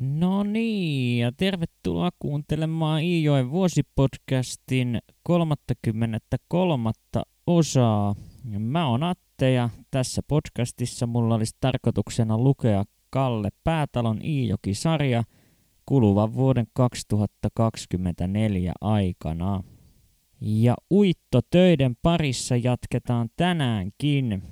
No niin, ja tervetuloa kuuntelemaan Iijoen vuosipodcastin 33. osaa. Mä oon Atte ja tässä podcastissa mulla olisi tarkoituksena lukea Kalle Päätalon Iijoki-sarja kuluvan vuoden 2024 aikana. Ja uittotöiden parissa jatketaan tänäänkin.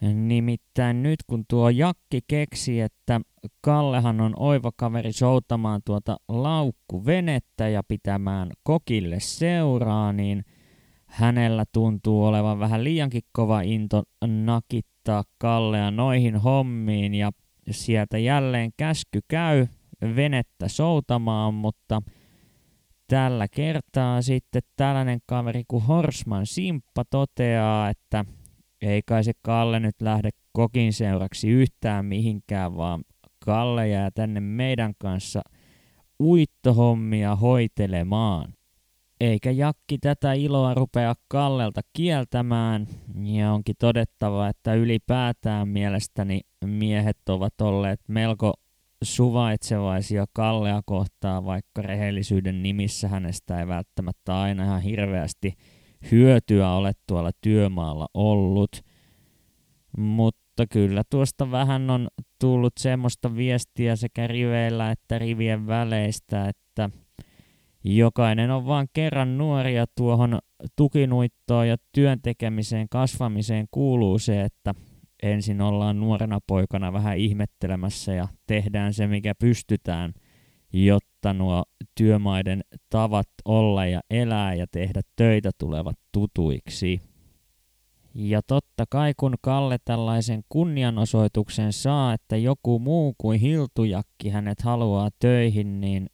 Nimittäin nyt kun tuo Jakki keksi, että Kallehan on oiva kaveri soutamaan tuota laukkuvenettä ja pitämään kokille seuraa, niin hänellä tuntuu olevan vähän liiankin kova into nakittaa Kallea noihin hommiin ja sieltä jälleen käsky käy venettä soutamaan, mutta tällä kertaa sitten tällainen kaveri kuin Horsman Simppa toteaa, että ei kai se Kalle nyt lähde kokin seuraksi yhtään mihinkään, vaan Kalle jää tänne meidän kanssa uittohommia hoitelemaan. Eikä Jakki tätä iloa rupea Kallelta kieltämään, ja onkin todettava, että ylipäätään mielestäni miehet ovat olleet melko suvaitsevaisia Kallea kohtaa, vaikka rehellisyyden nimissä hänestä ei välttämättä aina ihan hirveästi hyötyä ole tuolla työmaalla ollut. Mutta kyllä tuosta vähän on tullut semmoista viestiä sekä riveillä että rivien väleistä, että jokainen on vaan kerran nuoria tuohon tukinuittoon ja työntekemiseen kasvamiseen kuuluu se, että ensin ollaan nuorena poikana vähän ihmettelemässä ja tehdään se, mikä pystytään, jotta nuo työmaiden tavat olla ja elää ja tehdä töitä tulevat tutuiksi. Ja totta kai kun Kalle tällaisen kunnianosoituksen saa, että joku muu kuin Hiltujakki hänet haluaa töihin, niin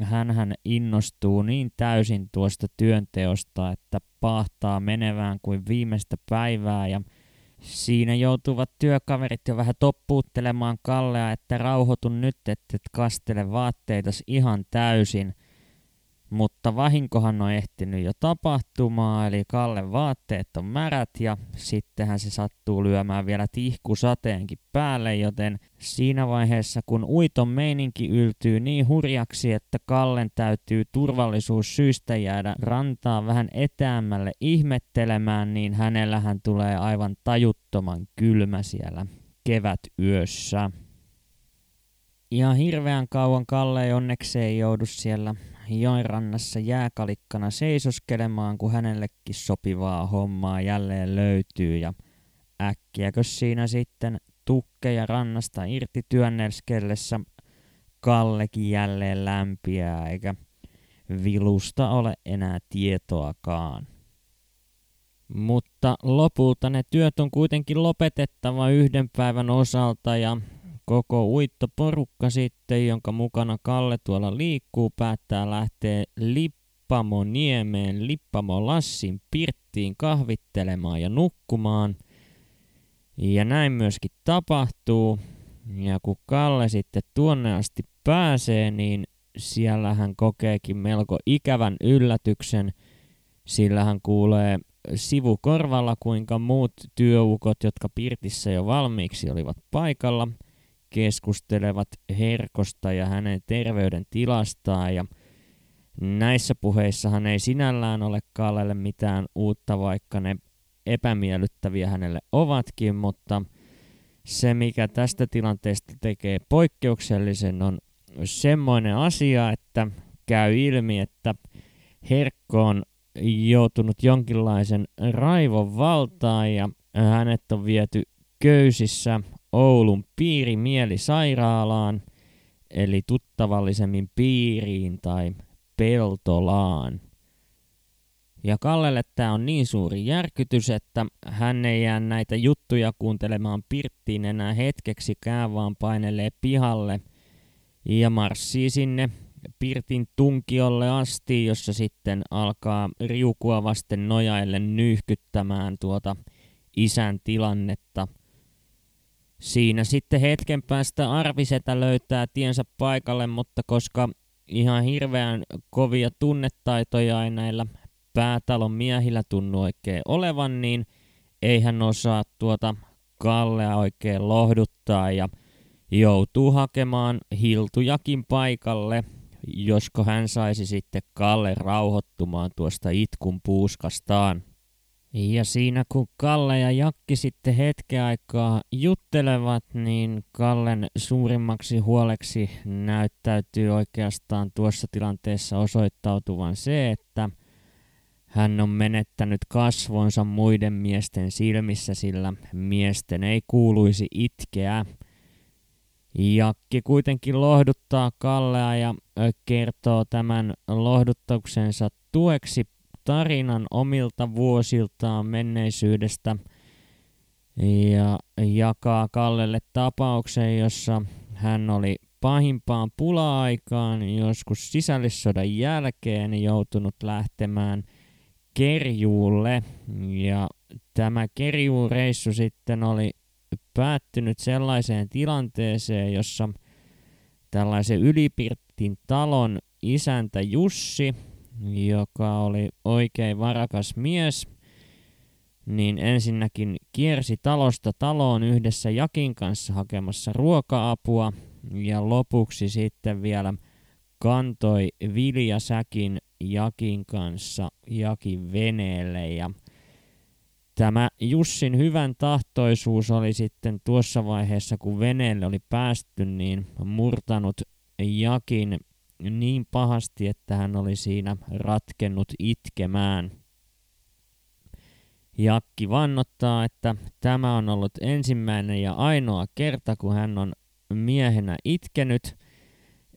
hän innostuu niin täysin tuosta työnteosta, että pahtaa menevään kuin viimeistä päivää ja Siinä joutuvat työkaverit jo vähän toppuuttelemaan Kallea, että rauhoitun nyt, että et kastele vaatteitas ihan täysin – mutta vahinkohan on ehtinyt jo tapahtumaan, eli Kalle vaatteet on märät ja sittenhän se sattuu lyömään vielä tihkusateenkin päälle, joten siinä vaiheessa kun uiton meininki yltyy niin hurjaksi, että Kallen täytyy turvallisuussyistä jäädä rantaa vähän etäämmälle ihmettelemään, niin hänellähän tulee aivan tajuttoman kylmä siellä kevätyössä. Ihan hirveän kauan Kalle ei onneksi ei joudu siellä joen jääkalikkana seisoskelemaan, kun hänellekin sopivaa hommaa jälleen löytyy ja äkkiäkö siinä sitten tukkeja rannasta irti työnnelskellessä Kallekin jälleen lämpiää, eikä vilusta ole enää tietoakaan. Mutta lopulta ne työt on kuitenkin lopetettava yhden päivän osalta ja koko uittoporukka sitten, jonka mukana Kalle tuolla liikkuu, päättää lähteä Lippamoniemeen Lippamo Lassin pirttiin kahvittelemaan ja nukkumaan. Ja näin myöskin tapahtuu. Ja kun Kalle sitten tuonne asti pääsee, niin siellä hän kokeekin melko ikävän yllätyksen, sillä hän kuulee sivukorvalla, kuinka muut työukot, jotka pirtissä jo valmiiksi olivat paikalla – keskustelevat Herkosta ja hänen terveydentilastaan ja näissä puheissahan ei sinällään ole Kallelle mitään uutta, vaikka ne epämiellyttäviä hänelle ovatkin, mutta se, mikä tästä tilanteesta tekee poikkeuksellisen, on semmoinen asia, että käy ilmi, että Herkko on joutunut jonkinlaisen raivon valtaan ja hänet on viety köysissä Oulun piirimielisairaalaan, eli tuttavallisemmin piiriin tai peltolaan. Ja Kallelle tämä on niin suuri järkytys, että hän ei jää näitä juttuja kuuntelemaan pirttiin enää hetkeksikään, vaan painelee pihalle ja marssii sinne pirtin tunkiolle asti, jossa sitten alkaa riukua vasten nojaille nyyhkyttämään tuota isän tilannetta – Siinä sitten hetken päästä Arvisetä löytää tiensä paikalle, mutta koska ihan hirveän kovia tunnetaitoja ei näillä päätalon miehillä tunnu oikein olevan, niin ei hän osaa tuota Kallea oikein lohduttaa ja joutuu hakemaan Hiltujakin paikalle, josko hän saisi sitten Kalle rauhoittumaan tuosta itkun puuskastaan. Ja siinä kun Kalle ja Jakki sitten hetken aikaa juttelevat, niin Kallen suurimmaksi huoleksi näyttäytyy oikeastaan tuossa tilanteessa osoittautuvan se, että hän on menettänyt kasvonsa muiden miesten silmissä, sillä miesten ei kuuluisi itkeä. Jakki kuitenkin lohduttaa Kallea ja kertoo tämän lohdutuksensa tueksi tarinan omilta vuosiltaan menneisyydestä ja jakaa Kallelle tapauksen, jossa hän oli pahimpaan pula-aikaan joskus sisällissodan jälkeen joutunut lähtemään kerjuulle. Ja tämä kerjuureissu sitten oli päättynyt sellaiseen tilanteeseen, jossa tällaisen ylipirtin talon isäntä Jussi joka oli oikein varakas mies, niin ensinnäkin kiersi talosta taloon yhdessä Jakin kanssa hakemassa ruoka-apua ja lopuksi sitten vielä kantoi viljasäkin Jakin kanssa Jakin veneelle. Ja Tämä Jussin hyvän tahtoisuus oli sitten tuossa vaiheessa, kun veneelle oli päästy, niin murtanut Jakin niin pahasti, että hän oli siinä ratkennut itkemään. Jakki vannottaa, että tämä on ollut ensimmäinen ja ainoa kerta, kun hän on miehenä itkenyt,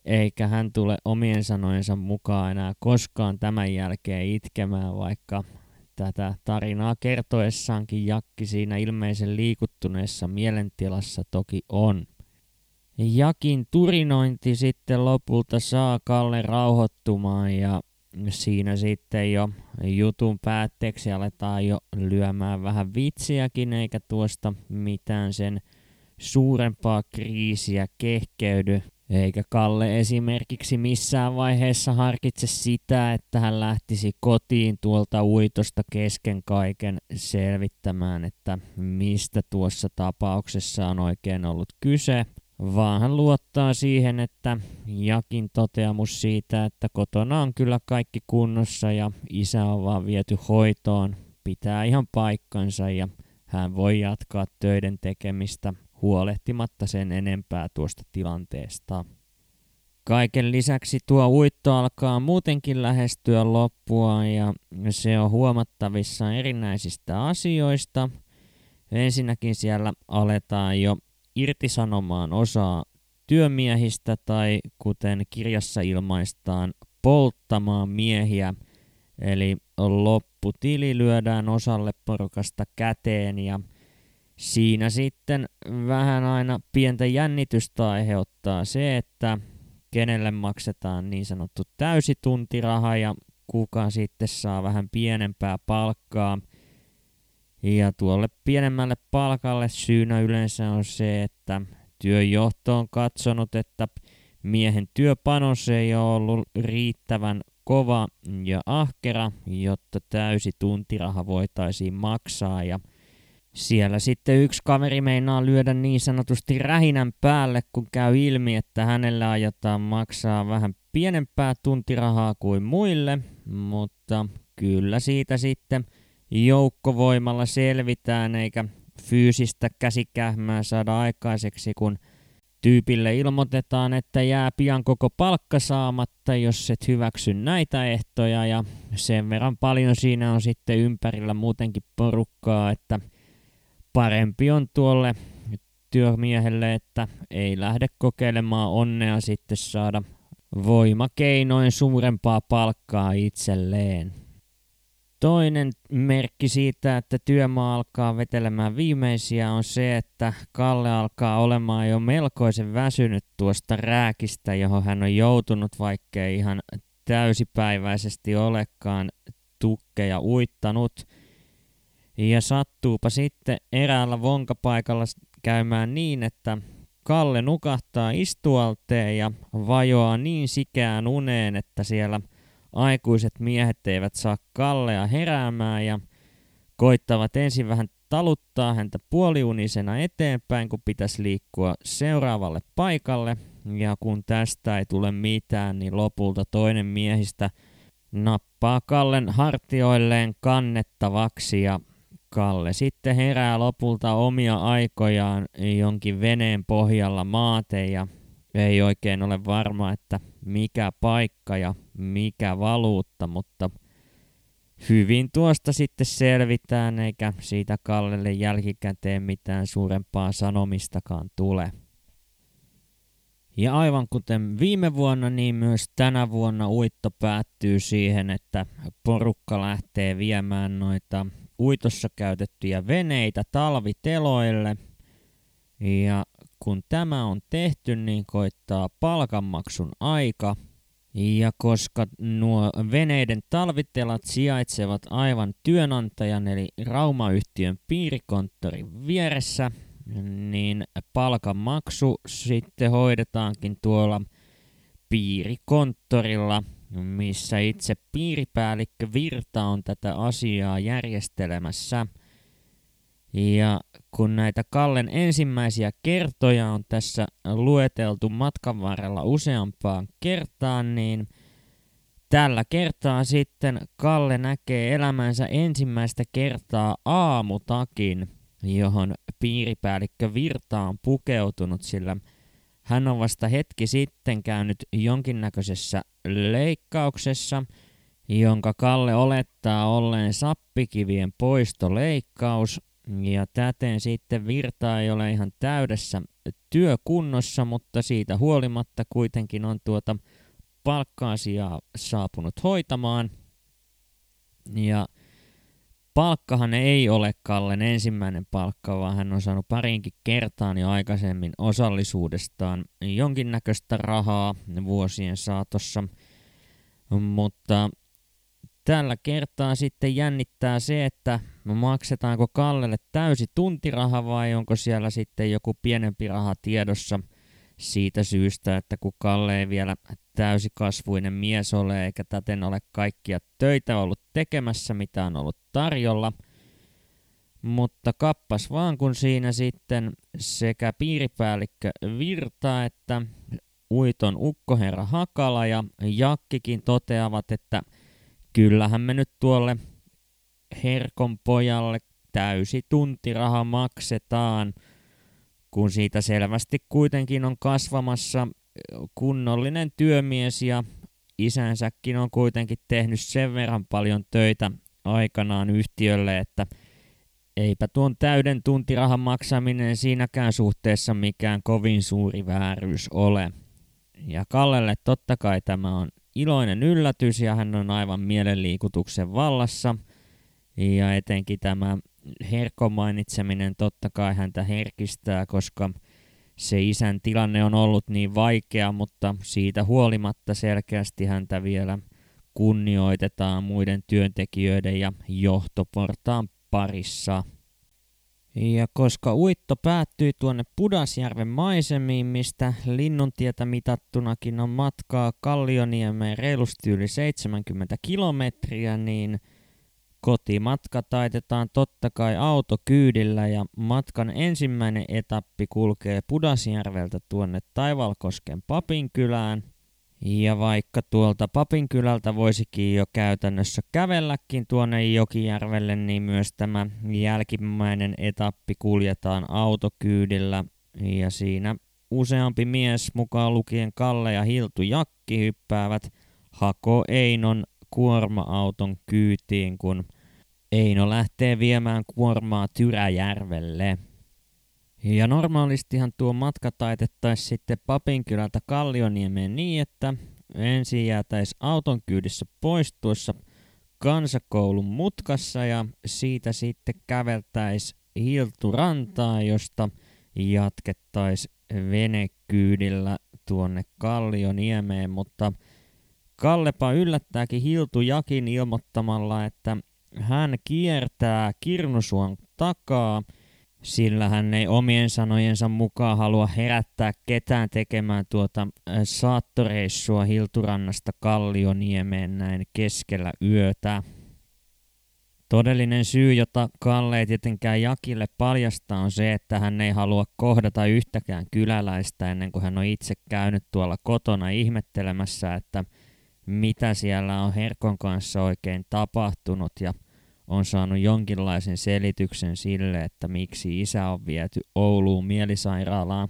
eikä hän tule omien sanojensa mukaan enää koskaan tämän jälkeen itkemään, vaikka tätä tarinaa kertoessaankin Jakki siinä ilmeisen liikuttuneessa mielentilassa toki on. Jakin turinointi sitten lopulta saa Kalle rauhoittumaan ja siinä sitten jo jutun päätteeksi aletaan jo lyömään vähän vitsiäkin eikä tuosta mitään sen suurempaa kriisiä kehkeydy. Eikä Kalle esimerkiksi missään vaiheessa harkitse sitä, että hän lähtisi kotiin tuolta uitosta kesken kaiken selvittämään, että mistä tuossa tapauksessa on oikein ollut kyse vaan hän luottaa siihen, että Jakin toteamus siitä, että kotona on kyllä kaikki kunnossa ja isä on vaan viety hoitoon, pitää ihan paikkansa ja hän voi jatkaa töiden tekemistä huolehtimatta sen enempää tuosta tilanteesta. Kaiken lisäksi tuo uitto alkaa muutenkin lähestyä loppua ja se on huomattavissa erinäisistä asioista. Ensinnäkin siellä aletaan jo irtisanomaan osaa työmiehistä tai kuten kirjassa ilmaistaan, polttamaan miehiä. Eli lopputili lyödään osalle porukasta käteen ja siinä sitten vähän aina pientä jännitystä aiheuttaa se, että kenelle maksetaan niin sanottu täysituntiraha ja kuka sitten saa vähän pienempää palkkaa – ja tuolle pienemmälle palkalle syynä yleensä on se, että työjohto on katsonut, että miehen työpanos ei ole ollut riittävän kova ja ahkera, jotta täysi tuntiraha voitaisiin maksaa. Ja siellä sitten yksi kaveri meinaa lyödä niin sanotusti rähinän päälle, kun käy ilmi, että hänelle aiotaan maksaa vähän pienempää tuntirahaa kuin muille, mutta kyllä siitä sitten – joukkovoimalla selvitään eikä fyysistä käsikähmää saada aikaiseksi, kun tyypille ilmoitetaan, että jää pian koko palkka saamatta, jos et hyväksy näitä ehtoja ja sen verran paljon siinä on sitten ympärillä muutenkin porukkaa, että parempi on tuolle työmiehelle, että ei lähde kokeilemaan onnea sitten saada voimakeinoin suurempaa palkkaa itselleen. Toinen merkki siitä, että työmaa alkaa vetelemään viimeisiä on se, että Kalle alkaa olemaan jo melkoisen väsynyt tuosta rääkistä, johon hän on joutunut, vaikkei ihan täysipäiväisesti olekaan tukkeja uittanut. Ja sattuupa sitten eräällä vonkapaikalla käymään niin, että Kalle nukahtaa istualteen ja vajoaa niin sikään uneen, että siellä – aikuiset miehet eivät saa Kallea heräämään ja koittavat ensin vähän taluttaa häntä puoliunisena eteenpäin, kun pitäisi liikkua seuraavalle paikalle. Ja kun tästä ei tule mitään, niin lopulta toinen miehistä nappaa Kallen hartioilleen kannettavaksi ja Kalle sitten herää lopulta omia aikojaan jonkin veneen pohjalla maate ja ei oikein ole varma, että mikä paikka ja mikä valuutta, mutta hyvin tuosta sitten selvitään, eikä siitä Kallelle jälkikäteen mitään suurempaa sanomistakaan tule. Ja aivan kuten viime vuonna, niin myös tänä vuonna uitto päättyy siihen, että porukka lähtee viemään noita uitossa käytettyjä veneitä talviteloille. Ja kun tämä on tehty, niin koittaa palkanmaksun aika. Ja koska nuo veneiden talvitelat sijaitsevat aivan työnantajan eli Raumayhtiön piirikonttorin vieressä, niin palkanmaksu sitten hoidetaankin tuolla piirikonttorilla, missä itse piiripäällikkö Virta on tätä asiaa järjestelemässä. Ja kun näitä Kallen ensimmäisiä kertoja on tässä lueteltu matkan varrella useampaan kertaan, niin tällä kertaa sitten Kalle näkee elämänsä ensimmäistä kertaa aamutakin, johon piiripäällikkö Virta on pukeutunut, sillä hän on vasta hetki sitten käynyt jonkinnäköisessä leikkauksessa, jonka Kalle olettaa olleen sappikivien poistoleikkaus, ja täten sitten Virta ei ole ihan täydessä työkunnossa, mutta siitä huolimatta kuitenkin on tuota palkka-asiaa saapunut hoitamaan. Ja palkkahan ei ole Kallen ensimmäinen palkka, vaan hän on saanut parinkin kertaan jo aikaisemmin osallisuudestaan jonkinnäköistä rahaa vuosien saatossa. Mutta tällä kertaa sitten jännittää se, että maksetaanko Kallelle täysi tuntiraha vai onko siellä sitten joku pienempi raha tiedossa siitä syystä, että kun Kalle ei vielä täysikasvuinen mies ole eikä täten ole kaikkia töitä ollut tekemässä, mitä on ollut tarjolla. Mutta kappas vaan, kun siinä sitten sekä piiripäällikkö Virta että uiton ukkoherra Hakala ja Jakkikin toteavat, että kyllähän me nyt tuolle Herkon pojalle täysi tuntiraha maksetaan, kun siitä selvästi kuitenkin on kasvamassa kunnollinen työmies ja isänsäkin on kuitenkin tehnyt sen verran paljon töitä aikanaan yhtiölle, että eipä tuon täyden tuntirahan maksaminen siinäkään suhteessa mikään kovin suuri vääryys ole. Ja Kallelle totta kai tämä on iloinen yllätys ja hän on aivan mielenliikutuksen vallassa. Ja etenkin tämä Herkon mainitseminen totta kai häntä herkistää, koska se isän tilanne on ollut niin vaikea, mutta siitä huolimatta selkeästi häntä vielä kunnioitetaan muiden työntekijöiden ja johtoportaan parissa. Ja koska uitto päättyi tuonne Pudasjärven maisemiin, mistä Linnuntietä mitattunakin on matkaa Kallioniemeen reilusti yli 70 kilometriä, niin kotimatka taitetaan totta kai autokyydillä ja matkan ensimmäinen etappi kulkee Pudasjärveltä tuonne Taivalkosken Papinkylään – ja vaikka tuolta Papinkylältä voisikin jo käytännössä kävelläkin tuonne Jokijärvelle, niin myös tämä jälkimmäinen etappi kuljetaan autokyydillä. Ja siinä useampi mies, mukaan lukien Kalle ja Hiltu Jakki, hyppäävät Hako Einon kuorma-auton kyytiin, kun Eino lähtee viemään kuormaa Tyräjärvelle. Ja normaalistihan tuo matka taitettaisiin sitten Papinkylältä Kallioniemeen niin, että ensin jäätäisi auton kyydissä pois tuossa kansakoulun mutkassa ja siitä sitten käveltäisi Hilturantaa, josta jatkettaisiin venekyydillä tuonne Kallioniemeen, mutta Kallepa yllättääkin Hiltu Jakin ilmoittamalla, että hän kiertää Kirnusuon takaa – sillä hän ei omien sanojensa mukaan halua herättää ketään tekemään tuota saattoreissua Hilturannasta Kallioniemeen näin keskellä yötä. Todellinen syy, jota Kalle ei tietenkään Jakille paljasta, on se, että hän ei halua kohdata yhtäkään kyläläistä ennen kuin hän on itse käynyt tuolla kotona ihmettelemässä, että mitä siellä on Herkon kanssa oikein tapahtunut ja on saanut jonkinlaisen selityksen sille, että miksi isä on viety Ouluun mielisairaalaan.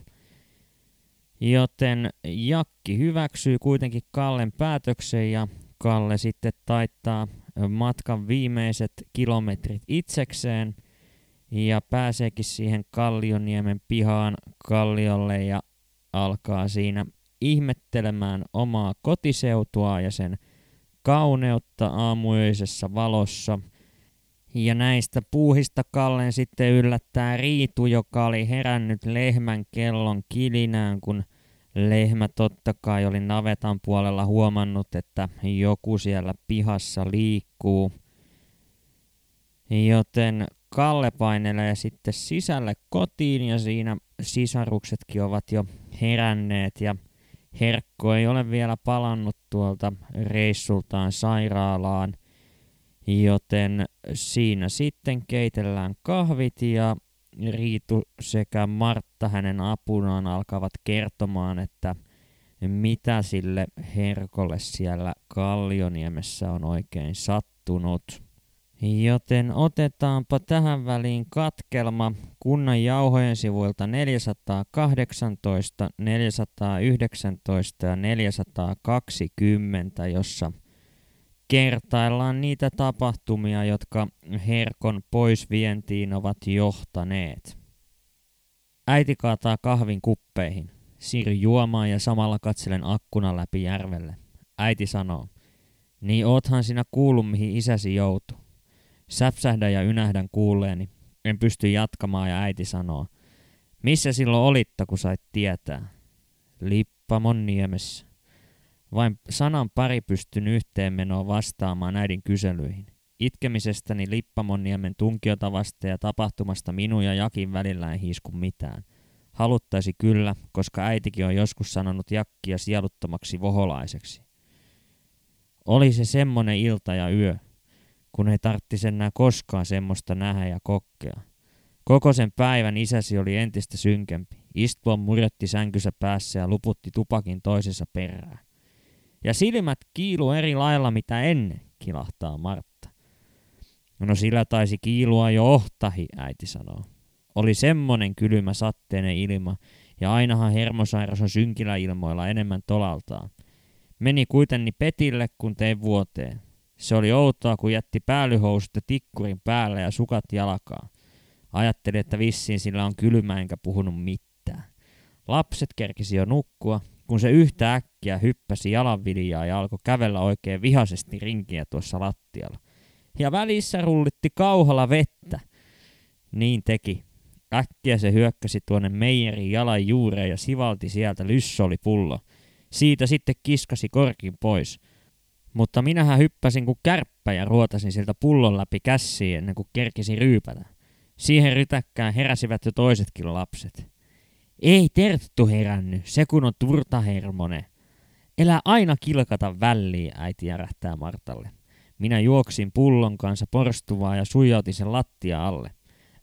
Joten Jakki hyväksyy kuitenkin Kallen päätöksen ja Kalle sitten taittaa matkan viimeiset kilometrit itsekseen ja pääseekin siihen Kallioniemen pihaan Kalliolle ja alkaa siinä ihmettelemään omaa kotiseutua ja sen kauneutta aamuyöisessä valossa. Ja näistä puuhista Kallen sitten yllättää Riitu, joka oli herännyt lehmän kellon kilinään, kun – Lehmä totta kai oli navetan puolella huomannut, että joku siellä pihassa liikkuu. Joten Kalle painelee sitten sisälle kotiin ja siinä sisaruksetkin ovat jo heränneet ja Herkko ei ole vielä palannut tuolta reissultaan sairaalaan, joten siinä sitten keitellään kahvit ja Riitu sekä Martta hänen apunaan alkavat kertomaan, että mitä sille Herkolle siellä Kallioniemessä on oikein sattunut. Joten otetaanpa tähän väliin katkelma kunnan jauhojen sivuilta 418, 419 ja 420, jossa kertaillaan niitä tapahtumia, jotka Herkon poisvientiin ovat johtaneet. Äiti kaataa kahvin kuppeihin. Siirry juomaan ja samalla katselen akkuna läpi järvelle. Äiti sanoo, niin oothan sinä kuullut mihin isäsi joutu. Säpsähdän ja ynähdän kuulleeni. En pysty jatkamaan ja äiti sanoo, missä silloin olitta, kun sait tietää? Lippamon niemessä. Vain sanan pari pystyn yhteenmenoon vastaamaan äidin kyselyihin. Itkemisestäni Lippamonniemen tunkiota vasta ja tapahtumasta minun ja Jakin välillä ei hiisku mitään. Haluttaisi kyllä, koska äitikin on joskus sanonut Jakkia sieluttomaksi voholaiseksi. Oli se semmonen ilta ja yö, kun ei tarttisi enää koskaan semmoista nähdä ja kokkea. Koko sen päivän isäsi oli entistä synkempi. Istua murjotti sänkyssä päässä ja luputti tupakin toisessa perään. Ja silmät kiilu eri lailla mitä ennen, kilahtaa Martta. No sillä taisi kiilua jo ohtahi, äiti sanoo. Oli semmonen kylmä satteinen ilma, ja ainahan hermosairas on synkillä ilmoilla enemmän tolaltaan. Meni kuitenkin petille, kun tein vuoteen. Se oli outoa, kun jätti päällyhousut ja tikkurin päälle ja sukat jalkaa. Ajattelin, että vissiin sillä on kylmä enkä puhunut mitään. Lapset kerkisi jo nukkua, kun se yhtä äkkiä hyppäsi jalanviljaa ja alkoi kävellä oikein vihaisesti rinkiä tuossa lattialla. Ja välissä rullitti kauhalla vettä. Niin teki. Äkkiä se hyökkäsi tuonne meijerin jalan juureen ja sivalti sieltä pullo. Siitä sitten kiskasi korkin pois. Mutta minähän hyppäsin kuin kärppä ja ruotasin siltä pullon läpi kässiin ennen kuin kerkisi ryypätä. Siihen rytäkkään heräsivät jo toisetkin lapset. Ei Terttu herännyt, se kun on turtahermone. Elä aina kilkata väliin, äiti järähtää Martalle. Minä juoksin pullon kanssa porstuvaa ja suijautin sen lattia alle.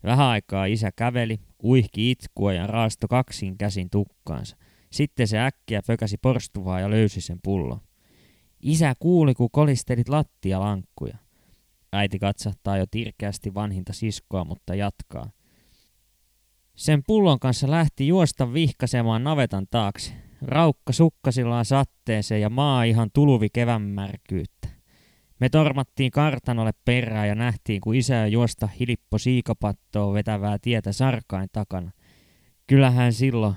Vähän aikaa isä käveli, uihki itkua ja raasto kaksin käsin tukkaansa. Sitten se äkkiä pökäsi porstuvaa ja löysi sen pullon. Isä kuuli, kun kolistelit lattialankkuja. Äiti katsahtaa jo tirkeästi vanhinta siskoa, mutta jatkaa. Sen pullon kanssa lähti juosta vihkasemaan navetan taakse. Raukka sukkasillaan satteeseen ja maa ihan tuluvi kevämärkyyttä. Me tormattiin kartanolle perään ja nähtiin, kun isä juosta hilippo siikapattoa vetävää tietä sarkain takana. Kyllähän silloin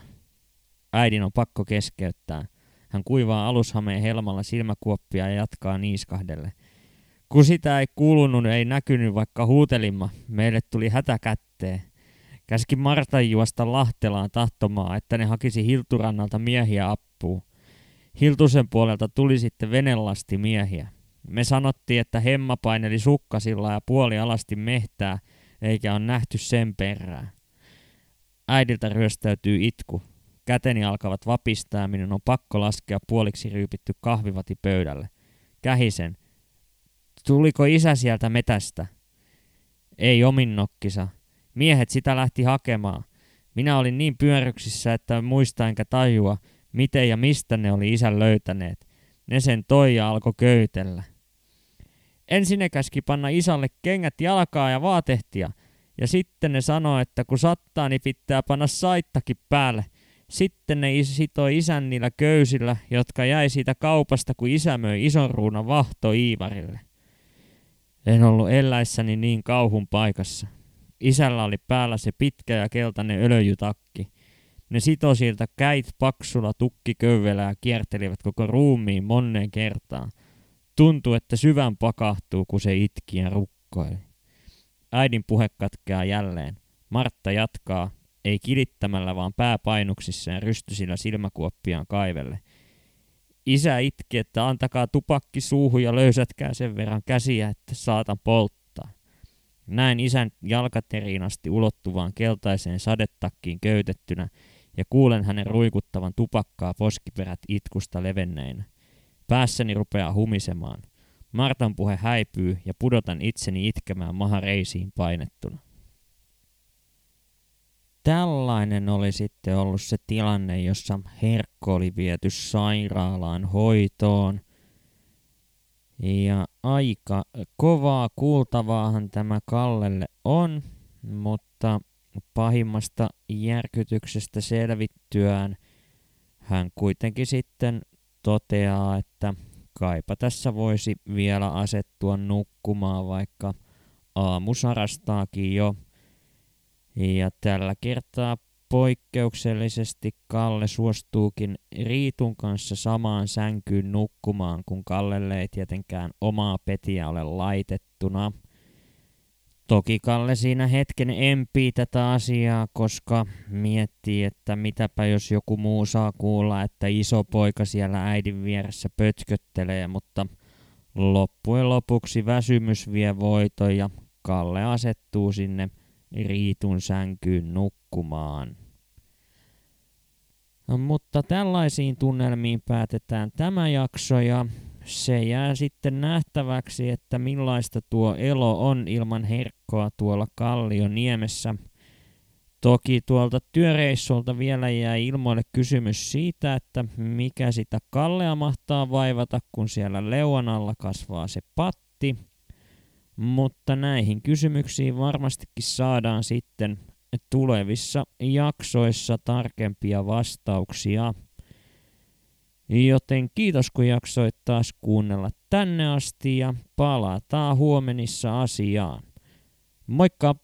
äidin on pakko keskeyttää. Hän kuivaa alushameen helmalla silmäkuoppia ja jatkaa niiskahdelle. Kun sitä ei kuulunut, ei näkynyt, vaikka huutelimma. Meille tuli hätä kätteen. Käski Martan juosta Lahtelaan tahtomaan, että ne hakisi Hilturannalta miehiä appuun. Hiltusen puolelta tuli sitten venelasti miehiä. Me sanottiin, että hemma paineli sukkasilla ja puoli alasti mehtää, eikä on nähty sen perää. Äidiltä ryöstäytyy itku. Käteni alkavat vapistaa minun on pakko laskea puoliksi ryypitty kahvivati pöydälle. Kähisen. Tuliko isä sieltä metästä? Ei ominnokkisa. Miehet sitä lähti hakemaan. Minä olin niin pyöryksissä, että muista enkä tajua, miten ja mistä ne oli isän löytäneet. Ne sen toi ja alkoi köytellä. Ensin ne käski panna isälle kengät jalkaa ja vaatehtia, ja sitten ne sanoi, että kun sattaa, niin pitää panna saittakin päälle. Sitten ne sitoi isän niillä köysillä, jotka jäi siitä kaupasta, kun isä möi ison ruunan vahto Iivarille. En ollut eläissäni niin kauhun paikassa. Isällä oli päällä se pitkä ja keltainen ölöjytakki. Ne sitosilta käit paksulla tukkiköyvelä ja kiertelivät koko ruumiin monneen kertaan. Tuntui, että syvän pakahtuu, kun se itki ja rukkoili. Äidin puhe katkeaa jälleen. Martta jatkaa, ei kilittämällä, vaan pääpainuksissa ja rystysillä silmäkuoppiaan kaivelle. Isä itki, että antakaa tupakki suuhun ja löysätkää sen verran käsiä, että saatan polttaa. Näin isän jalkateriinasti ulottuvaan keltaiseen sadetakkiin köytettynä ja kuulen hänen ruikuttavan tupakkaa poskiperät itkusta levenneinä. Päässäni rupeaa humisemaan. Martan puhe häipyy ja pudotan itseni itkemään mahareisiin painettuna. Tällainen oli sitten ollut se tilanne, jossa Herkko oli viety sairaalaan hoitoon. Ja aika kovaa kuultavaahan tämä Kallelle on, mutta pahimmasta järkytyksestä selvittyään hän kuitenkin sitten toteaa, että kaipa tässä voisi vielä asettua nukkumaan, vaikka aamu sarastaakin jo. Ja tällä kertaa poikkeuksellisesti Kalle suostuukin Riitun kanssa samaan sänkyyn nukkumaan, kun Kallelle ei tietenkään omaa petiä ole laitettuna. Toki Kalle siinä hetken empii tätä asiaa, koska miettii, että mitäpä jos joku muu saa kuulla, että iso poika siellä äidin vieressä pötköttelee, mutta loppujen lopuksi väsymys vie voiton ja Kalle asettuu sinne Riitun sänkyyn nukkumaan. No, mutta tällaisiin tunnelmiin päätetään tämä jakso ja se jää sitten nähtäväksi, että millaista tuo elo on ilman herkkoa tuolla Kallioniemessä. Toki tuolta työreissulta vielä jää ilmoille kysymys siitä, että mikä sitä Kallea mahtaa vaivata, kun siellä leuan alla kasvaa se patti. Mutta näihin kysymyksiin varmastikin saadaan sitten tulevissa jaksoissa tarkempia vastauksia. Joten kiitos kun jaksoit taas kuunnella tänne asti ja palataan huomenissa asiaan. Moikka!